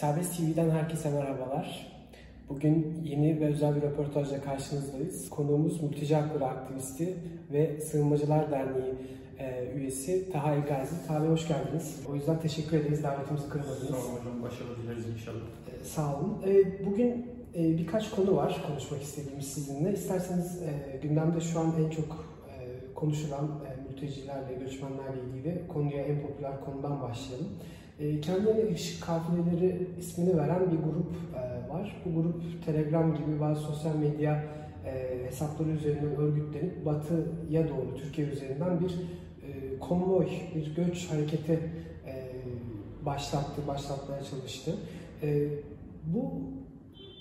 Serbest TV'den herkese merhabalar. Bugün yeni ve özel bir röportajla karşınızdayız. Konuğumuz mülteci hakları aktivisti ve Sığınmacılar Derneği e, üyesi Taha Elgazi. Taha hoş geldiniz. O yüzden teşekkür ederiz davetimizi kırmadınız. Sağ olun hocam, başarılı dileriz inşallah. E, sağ olun. E, bugün e, birkaç konu var konuşmak istediğimiz sizinle. İsterseniz e, gündemde şu an en çok e, konuşulan e, mültecilerle, göçmenlerle ilgili konuya en popüler konudan başlayalım. E, kendilerine Işık Kafileleri ismini veren bir grup e, var. Bu grup Telegram gibi bazı sosyal medya e, hesapları üzerinden örgütlenip batıya doğru Türkiye üzerinden bir e, konvoy, bir göç hareketi başlattı, başlatmaya çalıştı. Bu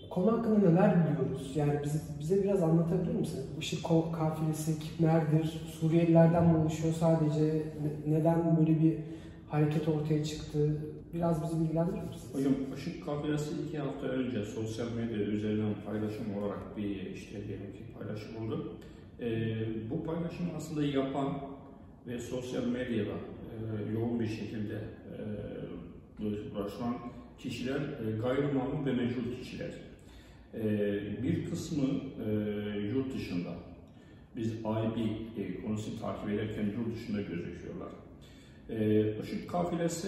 konu hakkında neler biliyoruz? Yani bize, bize biraz anlatabilir misin? Işık kafilesi kimlerdir? Suriyelilerden mi oluşuyor sadece? Ne, neden böyle bir hareket ortaya çıktı? Biraz bizi bilgilendirir misiniz? Hocam Işık kafilesi iki hafta önce sosyal medya üzerinden paylaşım olarak bir işte diyelim ki paylaşım oldu. Ee, bu paylaşımı aslında yapan ve sosyal medyada e, yoğun bir şekilde e, uğraşan kişiler e, gayrimamur ve mecbur kişiler. E, bir kısmı e, yurt dışında. Biz IB e, konusunu takip ederken yurt dışında gözüküyorlar. E, Işık kafilesi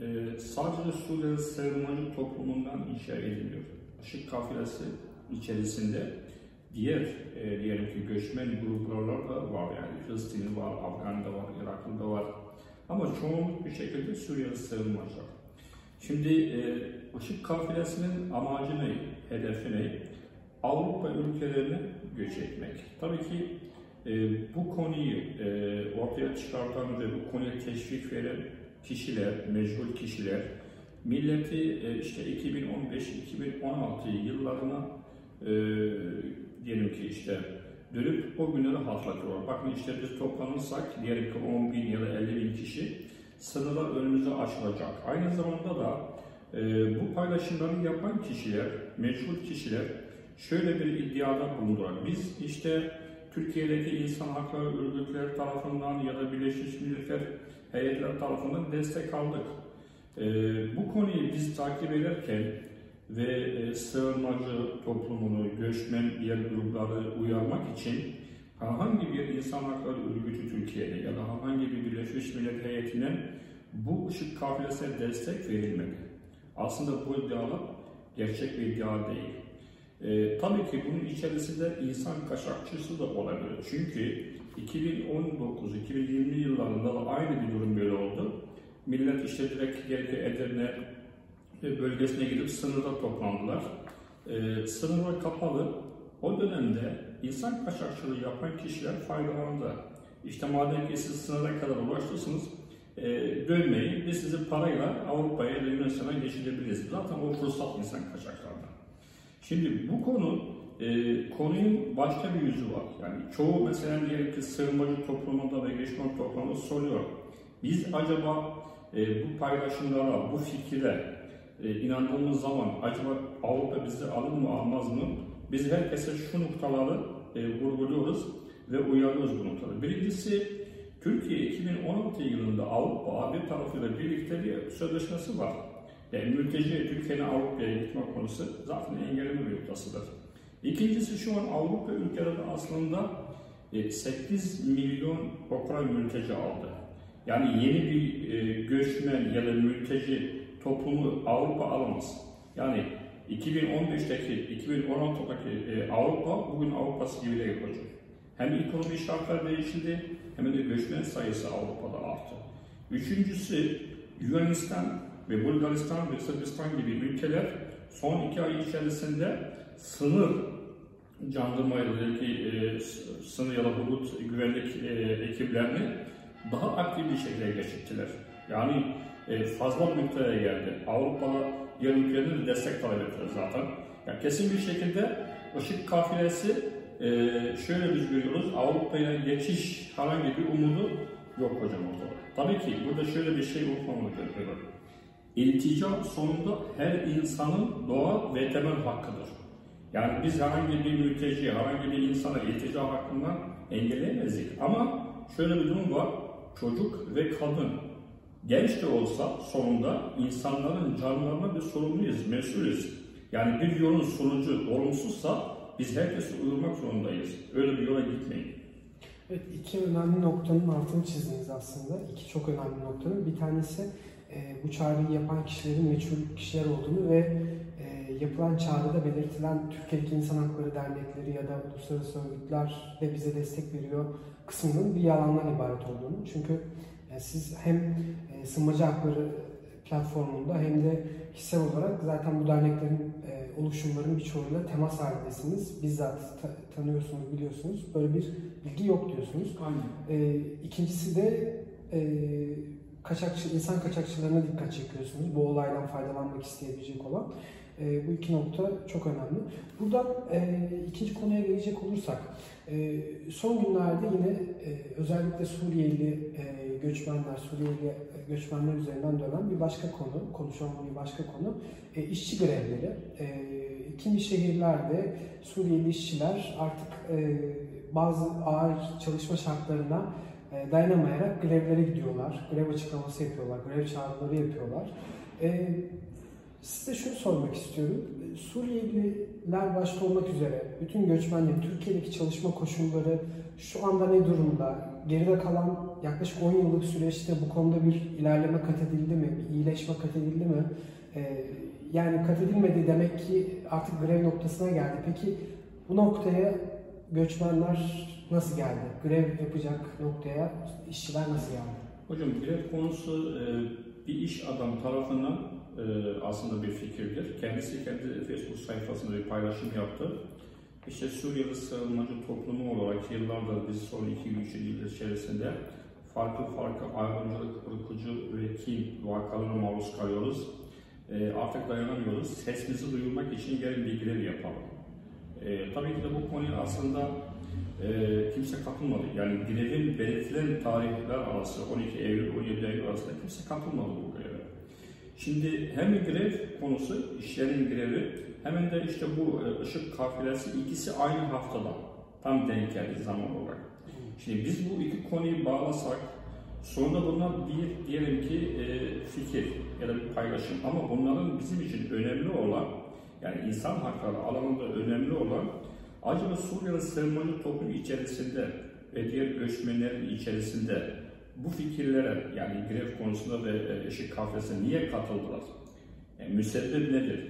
e, sadece Suriyeli sığınmacı toplumundan inşa ediliyor. Işık kafilesi içerisinde diğer e, diyelim ki göçmen gruplar da var yani Filistinli var, Afgan'da var, Irak'ta var. Ama çoğunluk bir şekilde Suriyeli sığınmacılar. Şimdi e, Işık kafilesinin amacı ne, hedefi ne? Avrupa ülkelerine göç etmek. Tabii ki e, bu konuyu e, ortaya çıkartan ve bu konuya teşvik veren kişiler, mecbur kişiler, milleti e, işte 2015-2016 yıllarına e, diyelim ki işte dönüp o günleri hatırlatıyorlar. Bakın işte biz toplanırsak diyelim ki 10 bin ya da 50 bin kişi sınırlar önümüze açılacak. Aynı zamanda da e, bu paylaşımları yapan kişiler, mecbur kişiler şöyle bir iddiada bulundular. Biz işte Türkiye'deki insan hakları örgütleri tarafından ya da Birleşmiş Milletler heyetler tarafından destek aldık. E, bu konuyu biz takip ederken ve e, sığınmacı toplumunu, göçmen diğer grupları uyarmak için herhangi bir insan hakları örgütü Türkiye'de ya da herhangi bir Birleşmiş Millet heyetinden bu ışık kafilesine destek verilmedi. Aslında bu iddialar gerçek bir iddia değil. E, tabii ki bunun içerisinde insan kaçakçısı da olabilir. Çünkü 2019-2020 yıllarında da aynı bir durum böyle oldu. Millet işte direkt geldi Edirne bölgesine gidip sınırda toplandılar. E, sınırlar kapalı. O dönemde insan kaçakçılığı yapan kişiler faydalandı. İşte madem ki siz sınıra kadar ulaştısınız, e, dönmeyin, biz sizi parayla Avrupa'ya ya Yunanistan'a geçirebiliriz. Zaten o fırsat insan kaçaklarında. Şimdi bu konu e, konunun başka bir yüzü var. Yani çoğu mesela diyelim ki sığınmacı toplumunda ve geçman toplumunda soruyor. Biz acaba e, bu paylaşımlara, bu fikire e, inandığımız zaman acaba Avrupa bizi alır mı almaz mı? Biz herkese şu noktaları e, vurguluyoruz ve uyarıyoruz bu noktaları. Birincisi Türkiye 2016 yılında Avrupa bir tarafıyla birlikte bir sözleşmesi var. Yani mülteci Türkiye'nin Avrupa'ya gitme konusu zaten engelleme bir noktasıdır. İkincisi şu an Avrupa ülkeleri aslında 8 e, milyon Ukrayna mülteci aldı. Yani yeni bir e, göçmen ya da mülteci toplumu Avrupa alamaz. Yani 2015'teki, 2016'daki e, Avrupa bugün Avrupa'sı gibi de yapacak. Hem ekonomi şartlar değişildi hem de göçmen sayısı Avrupa'da arttı. Üçüncüsü Yunanistan ve Bulgaristan ve Sırbistan gibi ülkeler son iki ay içerisinde sınır jandarmayla e, sınır ya da bulut güvenlik e, ekiplerini daha aktif bir şekilde geçirdiler. Yani e, fazla noktaya geldi. Avrupa'da diğer ülkelerin destek talep ettiler zaten. Yani kesin bir şekilde ışık kafilesi e, şöyle biz görüyoruz. Avrupa'ya geçiş herhangi bir umudu yok hocam ortada. Tabii ki burada şöyle bir şey unutmamak gerekiyor. İltica sonunda her insanın doğal ve temel hakkıdır. Yani biz herhangi bir mülteci, herhangi bir insana iltica hakkından engelleyemezdik. Ama şöyle bir durum var, çocuk ve kadın Genç de olsa sonunda insanların canlarına bir sorumluyuz, mesulüz. Yani bir yolun sonucu olumsuzsa biz herkese uyurmak zorundayız. Öyle bir yola gitmeyin. Evet, iki önemli noktanın altını çizdiniz aslında. İki çok önemli noktanın. Bir tanesi e, bu çağrıyı yapan kişilerin meçhul kişiler olduğunu ve e, yapılan çağrıda belirtilen Türkiye'deki İnsan Hakları Dernekleri ya da uluslararası örgütler de bize destek veriyor kısmının bir yalandan ibaret olduğunu. Çünkü e, siz hem e, sığınmacı hakları platformunda hem de kişisel olarak zaten bu derneklerin e, oluşumların birçoğuyla temas halindesiniz. Bizzat ta- tanıyorsunuz, biliyorsunuz. Böyle bir bilgi yok diyorsunuz. Aynen. E, ikincisi de e, kaçakçı, insan kaçakçılarına dikkat çekiyorsunuz. Bu olaydan faydalanmak isteyebilecek olan. E, bu iki nokta çok önemli. Buradan e, ikinci konuya gelecek olursak, e, son günlerde yine e, özellikle Suriyeli e, göçmenler, Suriyeli göçmenler üzerinden dönen bir başka konu, konuşulan bir başka konu, e, işçi grevleri. E, kimi şehirlerde Suriyeli işçiler artık e, bazı ağır çalışma şartlarına e, dayanamayarak grevlere gidiyorlar. Grev açıklaması yapıyorlar, grev çağrıları yapıyorlar. E, size şunu sormak istiyorum. Suriyeliler başta olmak üzere bütün göçmenlerin Türkiye'deki çalışma koşulları şu anda ne durumda? Geride kalan yaklaşık 10 yıllık süreçte bu konuda bir ilerleme kat edildi mi? Bir iyileşme kat edildi mi? E, yani kat edilmedi demek ki artık grev noktasına geldi. Peki bu noktaya göçmenler nasıl geldi? Grev yapacak noktaya işçiler nasıl geldi? Hocam grev konusu e, bir iş adam tarafından e, aslında bir fikirdir. Kendisi kendi Facebook sayfasında bir paylaşım yaptı. İşte Suriyeli sığınmacı toplumu olarak yıllardır biz son 2-3 yıl içerisinde farklı farklı ayrımcılık, ırkıcı ve kin vakalarına maruz kalıyoruz. E, artık dayanamıyoruz. Sesimizi duyurmak için gelin bir grev yapalım. E, tabii ki de bu konuya aslında e, kimse katılmadı. Yani grevin belirtilen tarihler arası 12 Eylül 17 Eylül arasında kimse katılmadı bu greve. Şimdi hem grev konusu, işlerin grevi hemen de işte bu e, ışık kafilesi ikisi aynı haftada tam denk geldi zaman olarak. Şimdi biz bu iki konuyu bağlasak sonra bunlar bir diyelim ki e, fikir ya da bir paylaşım ama bunların bizim için önemli olan yani insan hakları alanında önemli olan acaba Suriye'nin sığınmacı toplum içerisinde ve diğer göçmenlerin içerisinde bu fikirlere yani grev konusunda ve e, eşik kafesine niye katıldılar? Yani müsebbip nedir?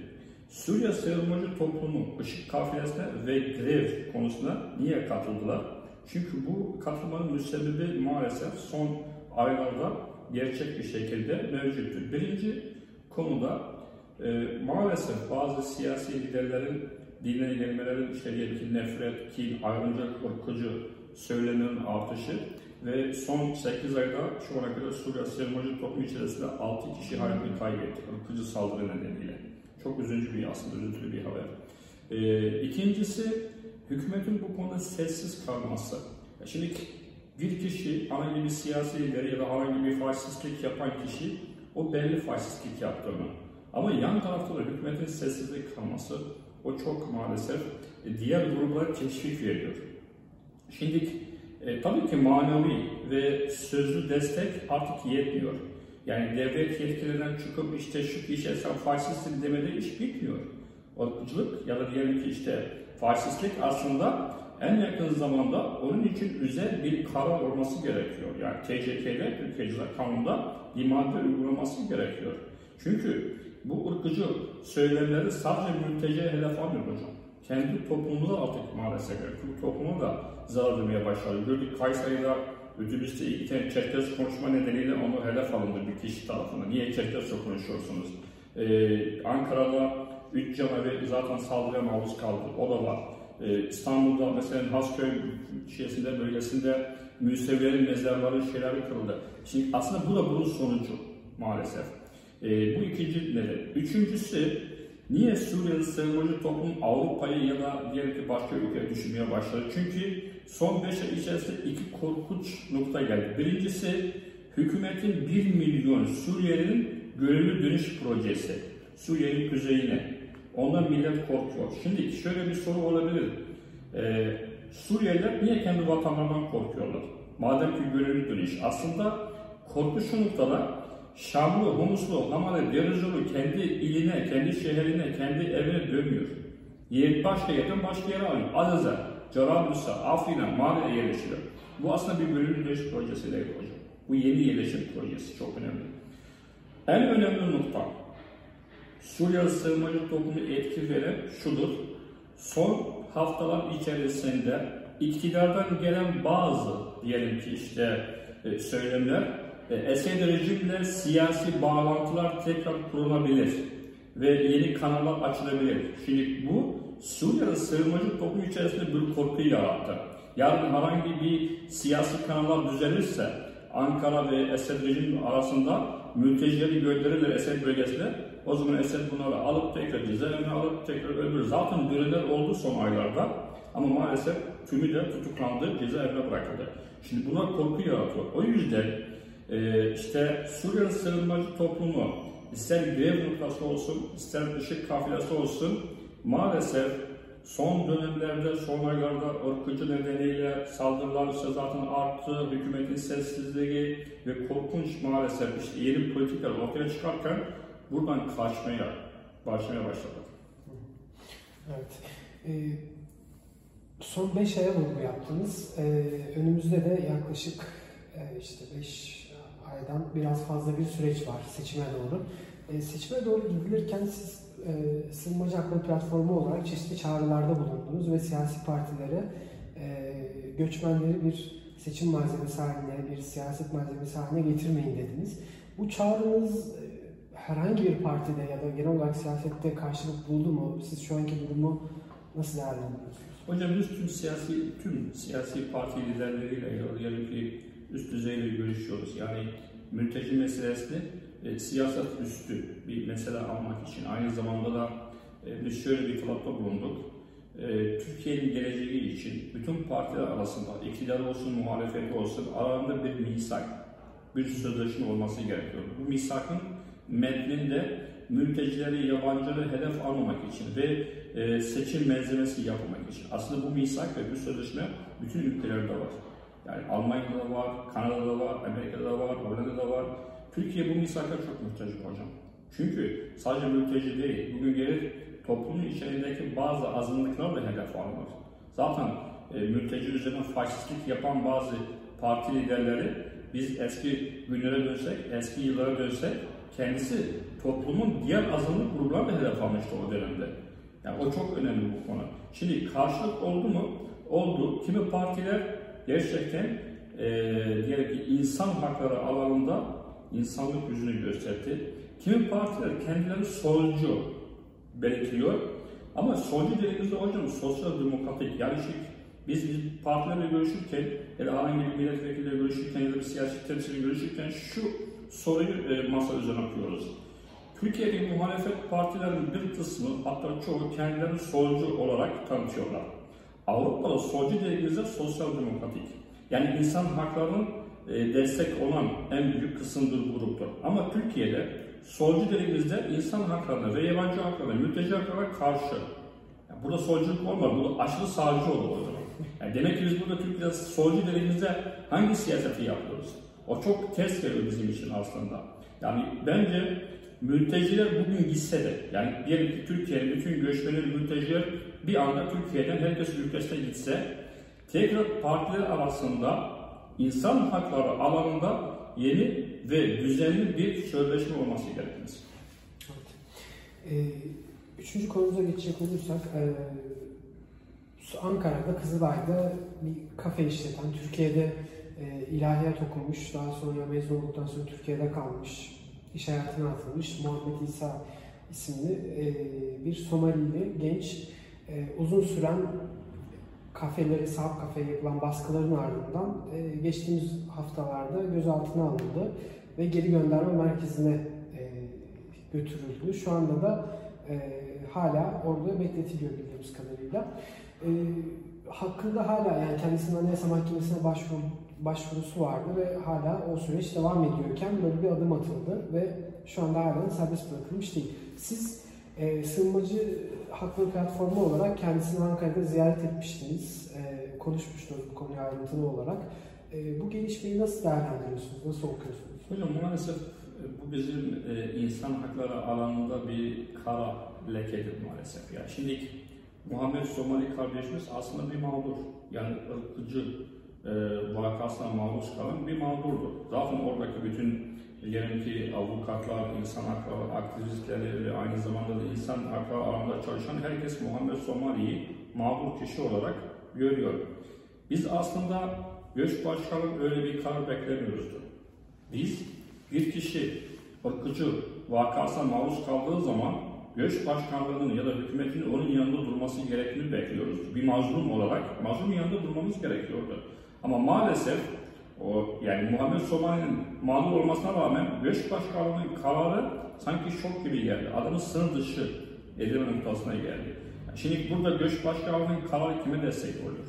Suriye sığınmacı toplumu ışık kafilesine ve grev konusuna niye katıldılar? Çünkü bu katılmanın müsebbibi maalesef son aylarda gerçek bir şekilde mevcuttur. Birinci konuda e, maalesef bazı siyasi liderlerin dine gelmelerin içeriğindeki nefret, kin, ayrımcılık, ırkıcı söylemin artışı ve son 8 ayda şu ana kadar Suriye sığınmacı toplum içerisinde 6 kişi hayatını kaybetti. Irkıcı saldırı nedeniyle. Çok üzücü bir aslında üzüntülü bir haber. Ee, ikincisi hükümetin bu konuda sessiz kalması. Şimdi bir kişi herhangi bir siyasi lideri ya da herhangi bir faşistlik yapan kişi o belli faşistlik yaptığını. Ama yan tarafta da hükümetin sessizlik kalması o çok maalesef diğer gruplara teşvik veriyor. Şimdi e, tabii ki manevi ve sözlü destek artık yetmiyor. Yani devlet yetkilerinden çıkıp işte şu kişiye sen faşistsin demede iş bitmiyor. Irkçılık ya da diyelim ki işte faşistlik aslında en yakın zamanda onun için özel bir karar olması gerekiyor. Yani TCK'de, Türkiye Ceza Kanunu'nda bir madde uygulaması gerekiyor. Çünkü bu ırkıcı söylemleri sadece mülteciye hedef almıyor hocam. Kendi toplumumuza artık maalesef Türk toplumu da zarar vermeye başladı. Gördük Kayseri'de otobüste iki tane Çerkez konuşma nedeniyle onu hedef alındı bir kişi tarafından. Niye Çerkezce konuşuyorsunuz? Ee, Ankara'da üç canavi zaten saldırıya maruz kaldı. O da var. Ee, İstanbul'da mesela Hasköy şeysinde, bölgesinde Müsevilerin mezarları şeyleri kırıldı. Şimdi aslında bu da bunun sonucu maalesef. Ee, bu ikinci neden. Üçüncüsü niye Suriyeli sığınmacı toplum Avrupa'yı ya da diğer ki başka ülkeye düşünmeye başladı? Çünkü son 5 ay içerisinde iki korkunç nokta geldi. Birincisi hükümetin 1 milyon Suriyelinin gönüllü dönüş projesi. Suriye'nin kuzeyine. Ondan millet korkuyor. Şimdi şöyle bir soru olabilir. Ee, Suriyeliler niye kendi vatanlarından korkuyorlar? Madem ki gönüllü dönüş. Aslında korku şu noktada Şamlı, Humuslu, Hamalı, Derizolu kendi iline, kendi şehrine, kendi evine dönmüyor. Yer başka yerden başka yere alıyor. Azaza, Cerablus'a, Afrin'e, Mağara'ya yerleşiyor. Bu aslında bir bölünmüş projesi değil hocam. Bu yeni yerleşim projesi çok önemli. En önemli nokta Suriye sığınmacı toplumu etki veren şudur. Son haftalar içerisinde iktidardan gelen bazı diyelim ki işte e, söylemler e, Esed rejimle siyasi bağlantılar tekrar kurulabilir ve yeni kanallar açılabilir. Şimdi bu Suriye'de sığınmacı toplum içerisinde bir korku yarattı. Yarın herhangi bir siyasi kanallar düzelirse Ankara ve Esed rejim arasında mültecileri gönderirler Esed bölgesine. O zaman Esed bunları alıp tekrar cezaevine alıp tekrar öldürür. Zaten göreler oldu son aylarda. Ama maalesef tümü de tutuklandı, cezaevine bırakıldı. Şimdi buna korku yaratıyor. O yüzden e, işte Suriye sığınmacı toplumu ister grev noktası olsun, ister ışık kafilesi olsun maalesef son dönemlerde, son aylarda ırkıcı nedeniyle saldırılar işte zaten arttı, hükümetin sessizliği ve korkunç maalesef işte yeni politikalar ortaya çıkarken buradan kaçmaya, başlamaya başladı. Evet. Ee, son 5 aya vurgu yaptınız. Ee, önümüzde de yaklaşık e, işte 5 aydan biraz fazla bir süreç var seçime doğru. E, seçime doğru gidilirken siz e, Sığınmacı Hakları Platformu olarak çeşitli çağrılarda bulundunuz ve siyasi partilere e, göçmenleri bir seçim malzemesi haline, bir siyaset malzemesi haline getirmeyin dediniz. Bu çağrınız e, herhangi bir partide ya da genel olarak siyasette karşılık buldu mu? Siz şu anki durumu nasıl değerlendiriyorsunuz? Hocam biz tüm siyasi tüm siyasi parti liderleriyle diyelim ki üst düzeyde görüşüyoruz. Yani mülteci meselesini e, siyaset üstü bir mesele almak için aynı zamanda da e, biz şöyle bir talapta bulunduk. E, Türkiye'nin geleceği için bütün partiler arasında iktidar olsun, muhalefet olsun aralarında bir misak, bir sözleşme olması gerekiyor. Bu misakın metninde mültecileri, yabancıları hedef almamak için ve e, seçim malzemesi yapmak için. Aslında bu misak ve bu sözleşme bütün ülkelerde var. Yani Almanya'da var, Kanada'da var, Amerika'da var, Hollanda'da var. Türkiye bu misaka çok muhtaç hocam. Çünkü sadece mülteci değil, bugün gelir toplumun içerisindeki bazı azınlıklar da hedef alınır. Zaten e, mülteci üzerine faşistlik yapan bazı parti liderleri biz eski günlere dönsek, eski yıllara dönsek kendisi toplumun diğer azınlık gruplarını da hedef almıştı o dönemde. Yani o çok önemli bu konu. Şimdi karşılık oldu mu? Oldu. Kimi partiler gerçekten e, diyelim ki insan hakları alanında insanlık yüzünü gösterdi. Kimi partiler kendileri solcu belirtiyor. Ama solcu dediğimizde hocam sosyal demokratik yani şey, biz, biz partilerle görüşürken ya da herhangi milletvekiliyle görüşürken ya da bir siyasi temsilciyle görüşürken şu soruyu e, masa üzerine atıyoruz. Türkiye'deki muhalefet partilerinin bir kısmı hatta çoğu kendilerini solcu olarak tanıtıyorlar. Avrupa'da solcu dediğimizde sosyal demokratik. Yani insan haklarının e, destek olan en büyük kısımdır gruptur. Ama Türkiye'de solcu dediğimizde insan haklarına ve yabancı haklarına, mülteci haklarına karşı. Yani burada solculuk olmaz, bu aşırı sağcı olur. Yani demek ki biz burada Türkiye'de solcu dediğimizde hangi siyaseti yapıyoruz? O çok ters geliyor bizim için aslında. Yani bence mülteciler bugün gitse de, yani diyelim ki Türkiye'nin bütün göçmenleri, mülteciler bir anda Türkiye'den herkes ülkesine gitse, tekrar partiler arasında insan hakları alanında yeni ve düzenli bir sözleşme olması gerekmez. Evet. Ee, üçüncü konumuza geçecek olursak, e, Ankara'da, Kızılay'da bir kafe işleten, Türkiye'de e, ilahiyat okumuş, daha sonra mezun olduktan sonra Türkiye'de kalmış, iş hayatına atılmış Muhammed İsa isimli e, bir Somalili genç e, uzun süren kafeleri, sahap kafeye yapılan baskıların ardından e, geçtiğimiz haftalarda gözaltına alındı ve geri gönderme merkezine e, götürüldü. Şu anda da e, hala orada bekletiliyor bildiğimiz kadarıyla. E, hakkında hala yani kendisinin Anayasa Mahkemesi'ne başvuru, başvurusu vardı ve hala o süreç devam ediyorken böyle bir adım atıldı ve şu anda hala serbest bırakılmış değil. Siz e, sığınmacı hakları platformu olarak kendisini Ankara'da ziyaret etmiştiniz. E, konuşmuştunuz bu konuyu ayrıntılı olarak. E, bu gelişmeyi nasıl değerlendiriyorsunuz? Nasıl okuyorsunuz? Hocam maalesef e, bu bizim e, insan hakları alanında bir kara lekedir maalesef. Yani şimdi Muhammed Somali kardeşimiz aslında bir mağdur. Yani ırkıcı e, vakasına maruz kalan bir mağdurdur. Zaten oradaki bütün diyelim ki avukatlar, insan hakları aktivistleri ve aynı zamanda da insan hakları alanında çalışan herkes Muhammed Somali'yi mağdur kişi olarak görüyor. Biz aslında göç başkanı öyle bir karar beklemiyoruzdu. Biz bir kişi ırkıcı vakasına maruz kaldığı zaman göç başkanlığının ya da hükümetin onun yanında durması gerektiğini bekliyoruz. Bir mazlum olarak mazlum yanında durmamız gerekiyordu. Ama maalesef o yani Muhammed Somali'nin mağdur olmasına rağmen göç başkanlığının kararı sanki şok gibi geldi. Adamı sınır dışı edilme noktasına geldi. Şimdi burada göç başkanlığının kararı kime destek oluyor?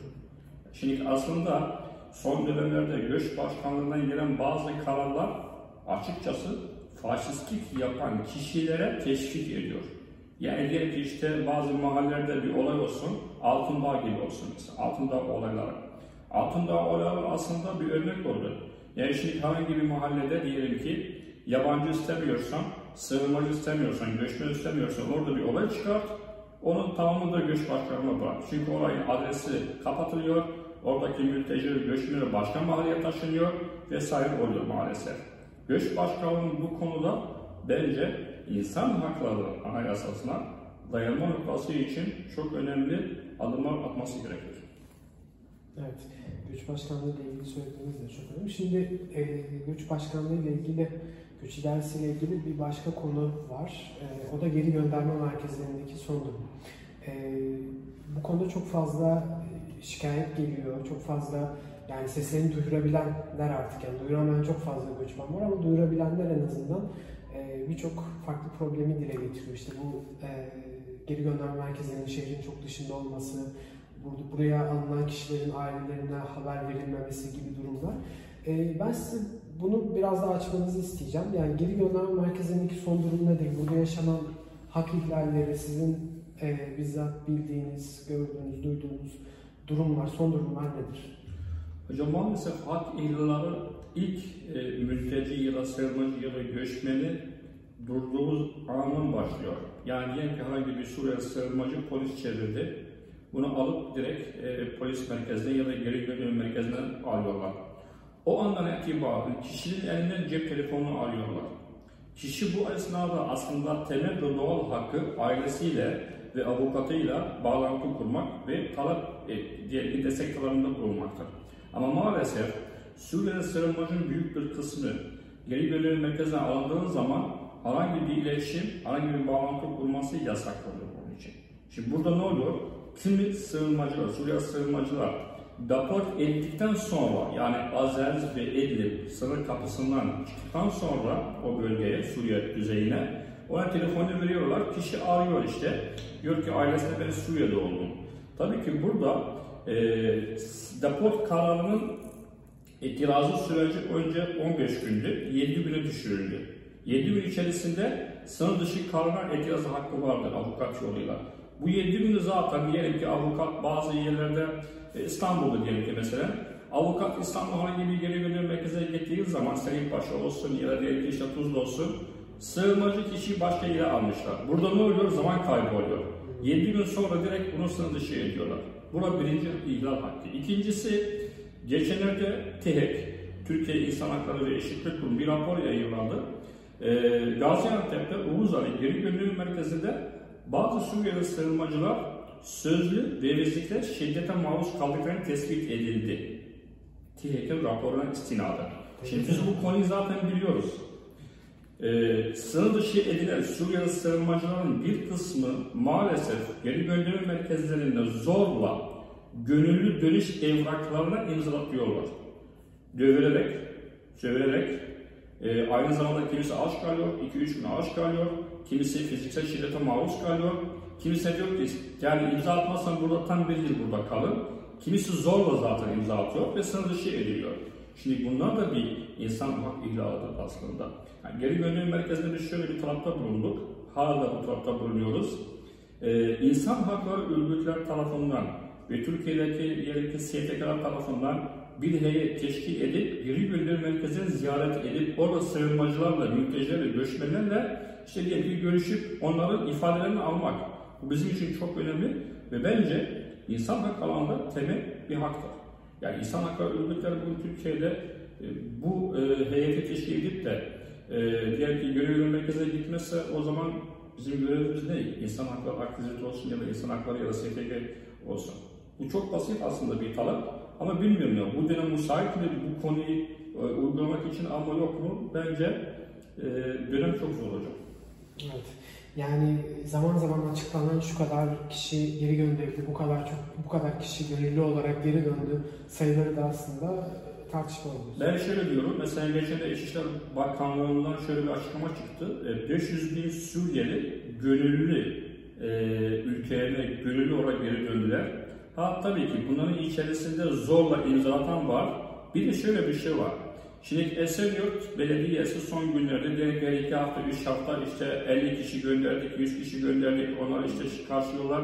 Şimdi aslında son dönemlerde göç başkanlığından gelen bazı kararlar açıkçası faşistlik yapan kişilere teşvik ediyor. Yani diyelim ki işte bazı mahallelerde bir olay olsun, Altındağ gibi olsun mesela, Altındağ olayları. Altındağ olayları aslında bir örnek oldu. Yani şimdi herhangi bir mahallede diyelim ki yabancı istemiyorsan, sığınmacı istemiyorsan, göçmen istemiyorsan orada bir olay çıkart, onun tamamını da göç başkanına bırak. Çünkü olayın adresi kapatılıyor, oradaki mülteciler, göçmenler başka mahalleye taşınıyor vesaire oluyor maalesef. Göç başkanlığının bu konuda bence insan hakları anayasasına dayanma noktası için çok önemli adımlar atması gerekir. Evet, göç başkanlığı ile ilgili söylediğiniz de çok önemli. Şimdi e, göç başkanlığı ile ilgili, göç idaresi ile ilgili bir başka konu var. E, o da geri gönderme merkezlerindeki son durum. E, bu konuda çok fazla şikayet geliyor, çok fazla yani seslerini duyurabilenler artık yani duyuramayan çok fazla göçmen var ama duyurabilenler en azından e, birçok farklı problemi dile getiriyor. İşte bu e, geri gönderme merkezlerinin şehrin çok dışında olması, burada buraya alınan kişilerin ailelerine haber verilmemesi gibi durumlar. E, ben size bunu biraz daha açmanızı isteyeceğim. Yani geri gönderme merkezlerindeki son durum nedir? Burada yaşanan hak ihlalleri, sizin e, bizzat bildiğiniz, gördüğünüz, duyduğunuz durumlar, son durumlar nedir? Hocam maalesef hak ihlalleri ilk e, mülteci ya da sığınmacı ya da göçmeni durduğu anın başlıyor. Yani diyelim ki herhangi bir Suriye sığınmacı polis çevirdi. Bunu alıp direkt e, polis merkezine ya da geri dönüm merkezine alıyorlar. O andan itibaren kişinin elinden cep telefonunu alıyorlar. Kişi bu esnada aslında temel ve doğal hakkı ailesiyle ve avukatıyla bağlantı kurmak ve talep e, diğer bir destek talebinde bulunmaktır. Ama maalesef Suriye'de sığınmacının büyük bir kısmı geri dönüm merkezine alındığı zaman herhangi bir iletişim, herhangi bir bağlantı kurması yasaklanıyor bunun için. Şimdi burada ne oluyor? Kimi sığınmacılar, Suriye sığınmacılar deport edildikten sonra yani Azeriz ve Idlib sınır kapısından çıktıktan sonra o bölgeye, Suriye düzeyine ona telefonu veriyorlar. Kişi arıyor işte. Diyor ki ailesine ben Suriye'de oldum. Tabii ki burada e, deport kararının itirazı süreci önce 15 gündü, 7 güne düşürüldü. 7 gün içerisinde sınır dışı kararına itirazı hakkı vardır avukat yoluyla. Bu 7 günü zaten diyelim ki avukat bazı yerlerde e, İstanbul'da diyelim ki mesela avukat İstanbul herhangi bir geri gönderim merkezine gittiği zaman Selim Paşa olsun ya da diyelim ki işte Tuzla olsun sığınmacı kişiyi başka yere almışlar. Burada ne oluyor? Zaman kaybı oluyor. 7 gün sonra direkt bunu sınır dışı ediyorlar. Buna birinci ihlal hakkı. İkincisi geçenlerde TİHEK, Türkiye İnsan Hakları ve Eşitlik Kurumu bir rapor yayınlandı. Ee, Gaziantep'te Oğuz Ali geri gönderim merkezinde bazı Suriyeli sığınmacılar sözlü ve vezikler şiddete maruz kaldıklarını tespit edildi. TİHEK'in raporuna istinaden. Şimdi biz bu konuyu zaten biliyoruz. Ee, sınır dışı edilen Suriyeli sığınmacıların bir kısmı maalesef geri gönderim merkezlerinde zorla gönüllü dönüş evraklarına imzalatıyorlar. Dövülerek, sövererek, e, aynı zamanda kimisi aç kalıyor, 2-3 gün aç kalıyor, kimisi fiziksel şiddete maruz kalıyor, kimisi diyor ki yani imza atmazsan burada tam bir yıl burada kalın, kimisi zorla zaten imza atıyor ve sınır dışı ediliyor. Şimdi bunlar da bir insan hak ihlalıdır aslında. Yani geri gönderim merkezinde biz şöyle bir tarafta bulunduk. Hala bu tarafta bulunuyoruz. Ee, insan hakları örgütler tarafından ve Türkiye'deki yerdeki STK'lar tarafından bir heyet teşkil edip geri gönderim merkezine ziyaret edip orada sığınmacılarla, mültecilerle, göçmenlerle işte diyelim görüşüp onların ifadelerini almak. Bu bizim için çok önemli ve bence insan hakları alanında temel bir haktır. Yani insan hakları örgütleri bugün Türkiye'de e, bu e, heyeti teşkil edip de e, diğer ki gönüllü merkezine gitmezse o zaman bizim görevimiz ne? İnsan hakları aktivite olsun ya da insan hakları ya da STK olsun. Bu çok basit aslında bir talep ama bilmiyorum ya bu dönem müsait mi bu konuyu e, uygulamak için ama yok mu? Bence e, dönem çok zor olacak. Evet. Yani zaman zaman açıklanan şu kadar kişi geri gönderildi, bu kadar çok bu kadar kişi gönüllü olarak geri döndü sayıları da aslında tartışmalı. Ben şöyle diyorum, mesela geçen de İçişleri Bakanlığı'ndan şöyle bir açıklama çıktı. 500 e, bin Suriyeli gönüllü e, ülkelerine gönüllü olarak geri döndüler. Ha tabii ki bunların içerisinde zorla imzalatan var. Bir de şöyle bir şey var. Şimdi Esenyurt Belediyesi son günlerde diğer iki hafta, üç hafta işte 50 kişi gönderdik, 100 kişi gönderdik, onlar işte karşılıyorlar.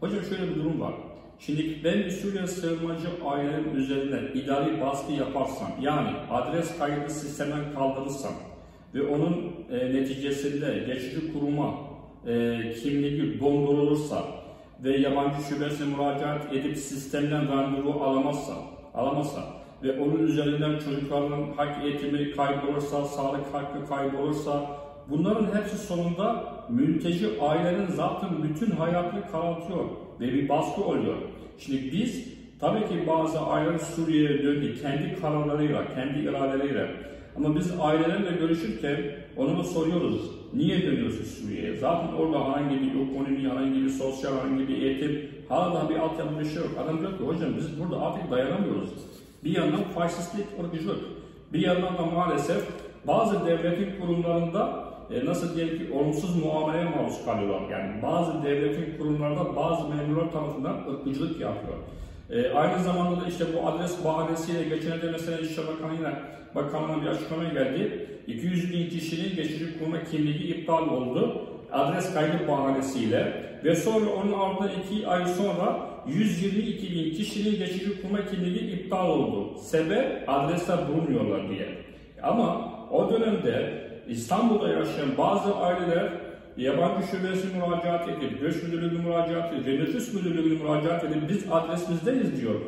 Hocam şöyle bir durum var. Şimdi ben bir Suriye sığınmacı ailenin üzerinden idari baskı yaparsam, yani adres kaydı sistemden kaldırırsam ve onun e, neticesinde geçici kuruma e, kimliği dondurulursa ve yabancı şubesine müracaat edip sistemden randevu alamazsa, alamazsa ve onun üzerinden çocukların hak eğitimi kaybolursa, sağlık hakkı kaybolursa bunların hepsi sonunda mülteci ailenin zaten bütün hayatını karartıyor ve bir baskı oluyor. Şimdi biz tabii ki bazı aileler Suriye'ye döndü kendi kararlarıyla, kendi iradeleriyle. Ama biz ailelerle görüşürken onu soruyoruz. Niye dönüyorsun Suriye'ye? Zaten orada herhangi bir ekonomi, herhangi bir sosyal, herhangi bir eğitim, hala bir altyapı bir şey yok. Adam diyor ki hocam biz burada artık dayanamıyoruz. Bir yandan faşistlik, ırkçılık. Bir yandan da maalesef bazı devletin kurumlarında e, nasıl diyelim ki olumsuz muameleye maruz kalıyorlar. Yani bazı devletin kurumlarında bazı memurlar tarafından ırkçılık yapıyor. E, aynı zamanda da işte bu adres bahanesiyle geçenlerde mesela İşçi Bakanı'yla Bakanlığı'na bir açıklama geldi. 200 bin kişinin geçici kurma kimliği iptal oldu. Adres kaydı bahanesiyle ve sonra onun ardından 2 ay sonra 122 bin kişinin geçici kurma kimliği iptal oldu. Sebep adresler bulunmuyorlar diye. Ama o dönemde İstanbul'da yaşayan bazı aileler yabancı şubesi müracaat edip, göç müdürlüğüne müracaat edip, nüfus müdürlüğüne müracaat edip biz adresimizdeyiz diyor.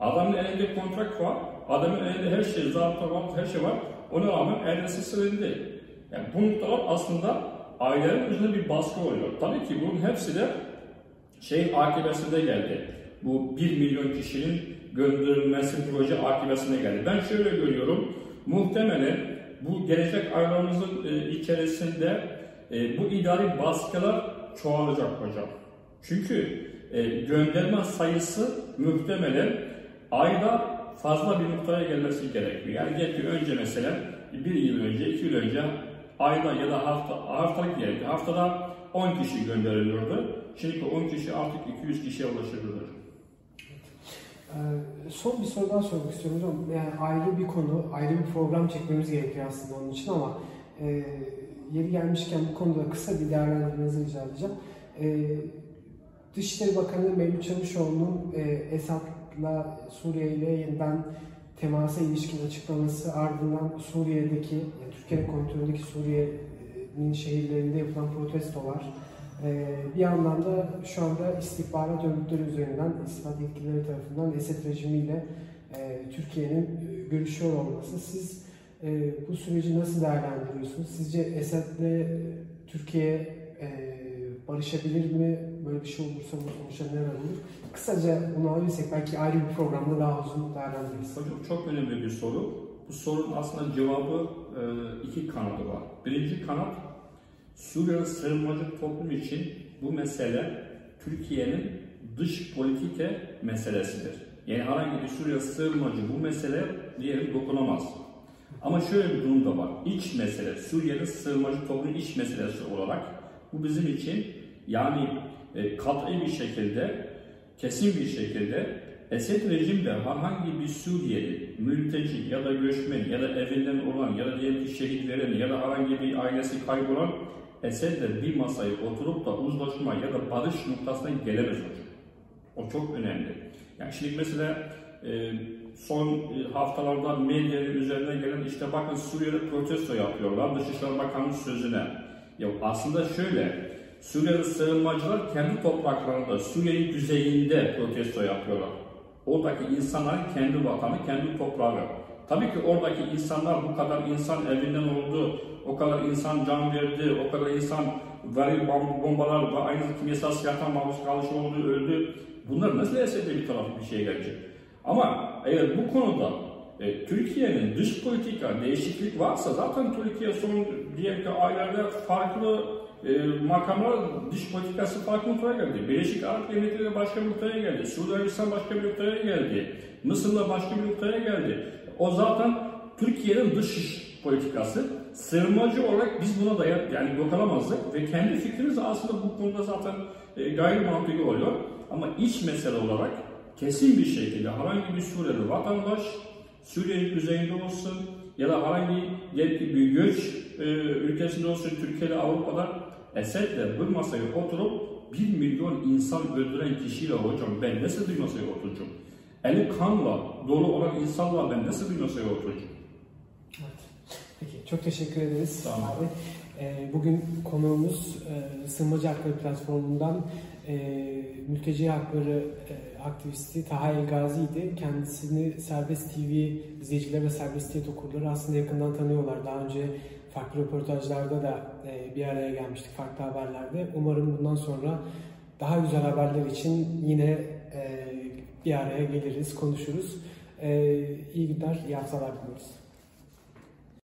Adamın elinde kontrak var, adamın elinde her şey, zabıta var, her şey var. Ona rağmen adresi silindi. Yani bu noktalar aslında ailelerin üzerinde bir baskı oluyor. Tabii ki bunun hepsi de şey akibesinde geldi. Bu 1 milyon kişinin gönderilmesi proje akibesinde geldi. Ben şöyle görüyorum, muhtemelen bu gelecek aylarımızın e, içerisinde e, bu idari baskılar çoğalacak hocam. Çünkü e, gönderme sayısı muhtemelen ayda fazla bir noktaya gelmesi gerekiyor. Yani diyelim önce mesela bir yıl önce, iki yıl önce ayda ya da hafta, haftalık diyelim haftada 10 kişi gönderiliyordu. Şimdi 10 kişi artık 200 kişiye ulaşabilir. Ee, son bir soru daha sormak istiyorum. Yani ayrı bir konu, ayrı bir program çekmemiz gerekiyor aslında onun için ama e, yeri gelmişken bu konuda kısa bir değerlendirmenizi rica edeceğim. E, Dışişleri Bakanı Mevlüt Çavuşoğlu'nun e, Esad'la Suriye ile yeniden temasa ilişkin açıklaması ardından Suriye'deki, yani Türkiye'nin kontrolündeki Suriye'nin şehirlerinde yapılan protestolar, bir yandan da şu anda istihbarat örgütleri üzerinden, istihbarat yetkilileri tarafından Esed rejimiyle e, Türkiye'nin e, görüşüyor olması. Siz e, bu süreci nasıl değerlendiriyorsunuz? Sizce Esed'le Türkiye barışabilir mi? Böyle bir şey olursa bu sonuçta neler olur? Kısaca bunu alırsak belki ayrı bir programda daha uzun değerlendiririz. Hocam çok önemli bir soru. Bu sorunun aslında cevabı iki kanadı var. Birinci kanat Suriye sığınmacı toplum için bu mesele Türkiye'nin dış politike meselesidir. Yani herhangi bir Suriye sığınmacı bu mesele diyelim dokunamaz. Ama şöyle bir durum da var. İç mesele, Suriye'nin sığınmacı toplumun iç meselesi olarak bu bizim için yani e, kat'i bir şekilde, kesin bir şekilde Esed rejimde herhangi bir Suriyeli, mülteci ya da göçmen ya da evinden olan ya da diyelim ki şehit veren ya da herhangi bir ailesi kaybolan Esed'le bir masayı oturup da uzlaşma ya da barış noktasına gelemez hocam. O çok önemli. Yani şimdi mesela e, son e, haftalarda medyanın üzerine gelen işte bakın Suriye'de protesto yapıyorlar Dışişleri Bakanı'nın sözüne. Ya aslında şöyle, Suriyeli sığınmacılar kendi topraklarında, Suriye'nin düzeyinde protesto yapıyorlar. Oradaki insanların kendi vatanı, kendi toprağı. Tabii ki oradaki insanlar bu kadar insan evinden oldu, o kadar insan can verdi, o kadar insan varil bombalar ve aynı kimyasal silahtan maruz kalmış oldu, öldü. Bunlar nasıl Esed'e bir tarafı bir şey gelecek? Ama eğer bu konuda e, Türkiye'nin dış politika değişiklik varsa zaten Türkiye son diğer aylarda farklı e, makamlar dış politikası farklı noktaya geldi. Birleşik Arap Emirlikleri başka bir noktaya geldi. Suudi Arabistan başka bir noktaya geldi. Mısır'la başka bir noktaya geldi. O zaten Türkiye'nin dış politikası. Sığınmacı olarak biz buna da yani dokunamazdık ve kendi fikrimiz aslında bu konuda zaten e, gayri oluyor. Ama iç mesele olarak kesin bir şekilde herhangi bir Suriyeli vatandaş Suriye düzeyinde olsun ya da herhangi bir göç e, ülkesinde olsun Türkiye'de Avrupa'da Esed'le bir masaya oturup bir milyon insan öldüren kişiyle hocam ben nasıl bir masaya oturacağım? Eli kanla dolu olan insanla ben nasıl bir masaya oturacağım? Evet. Peki çok teşekkür ederiz tamam. abi. E, bugün konuğumuz e, Sığınmacı Hakları Platformu'ndan e, mülteci hakları e, aktivisti Taha El Gazi'ydi. Kendisini Serbest TV izleyicileri ve Serbest TV okurları aslında yakından tanıyorlar. Daha önce farklı röportajlarda da e, bir araya gelmiştik farklı haberlerde. Umarım bundan sonra daha güzel haberler için yine e, bir araya geliriz, konuşuruz. E, iyi günler, iyi haftalar diliyoruz.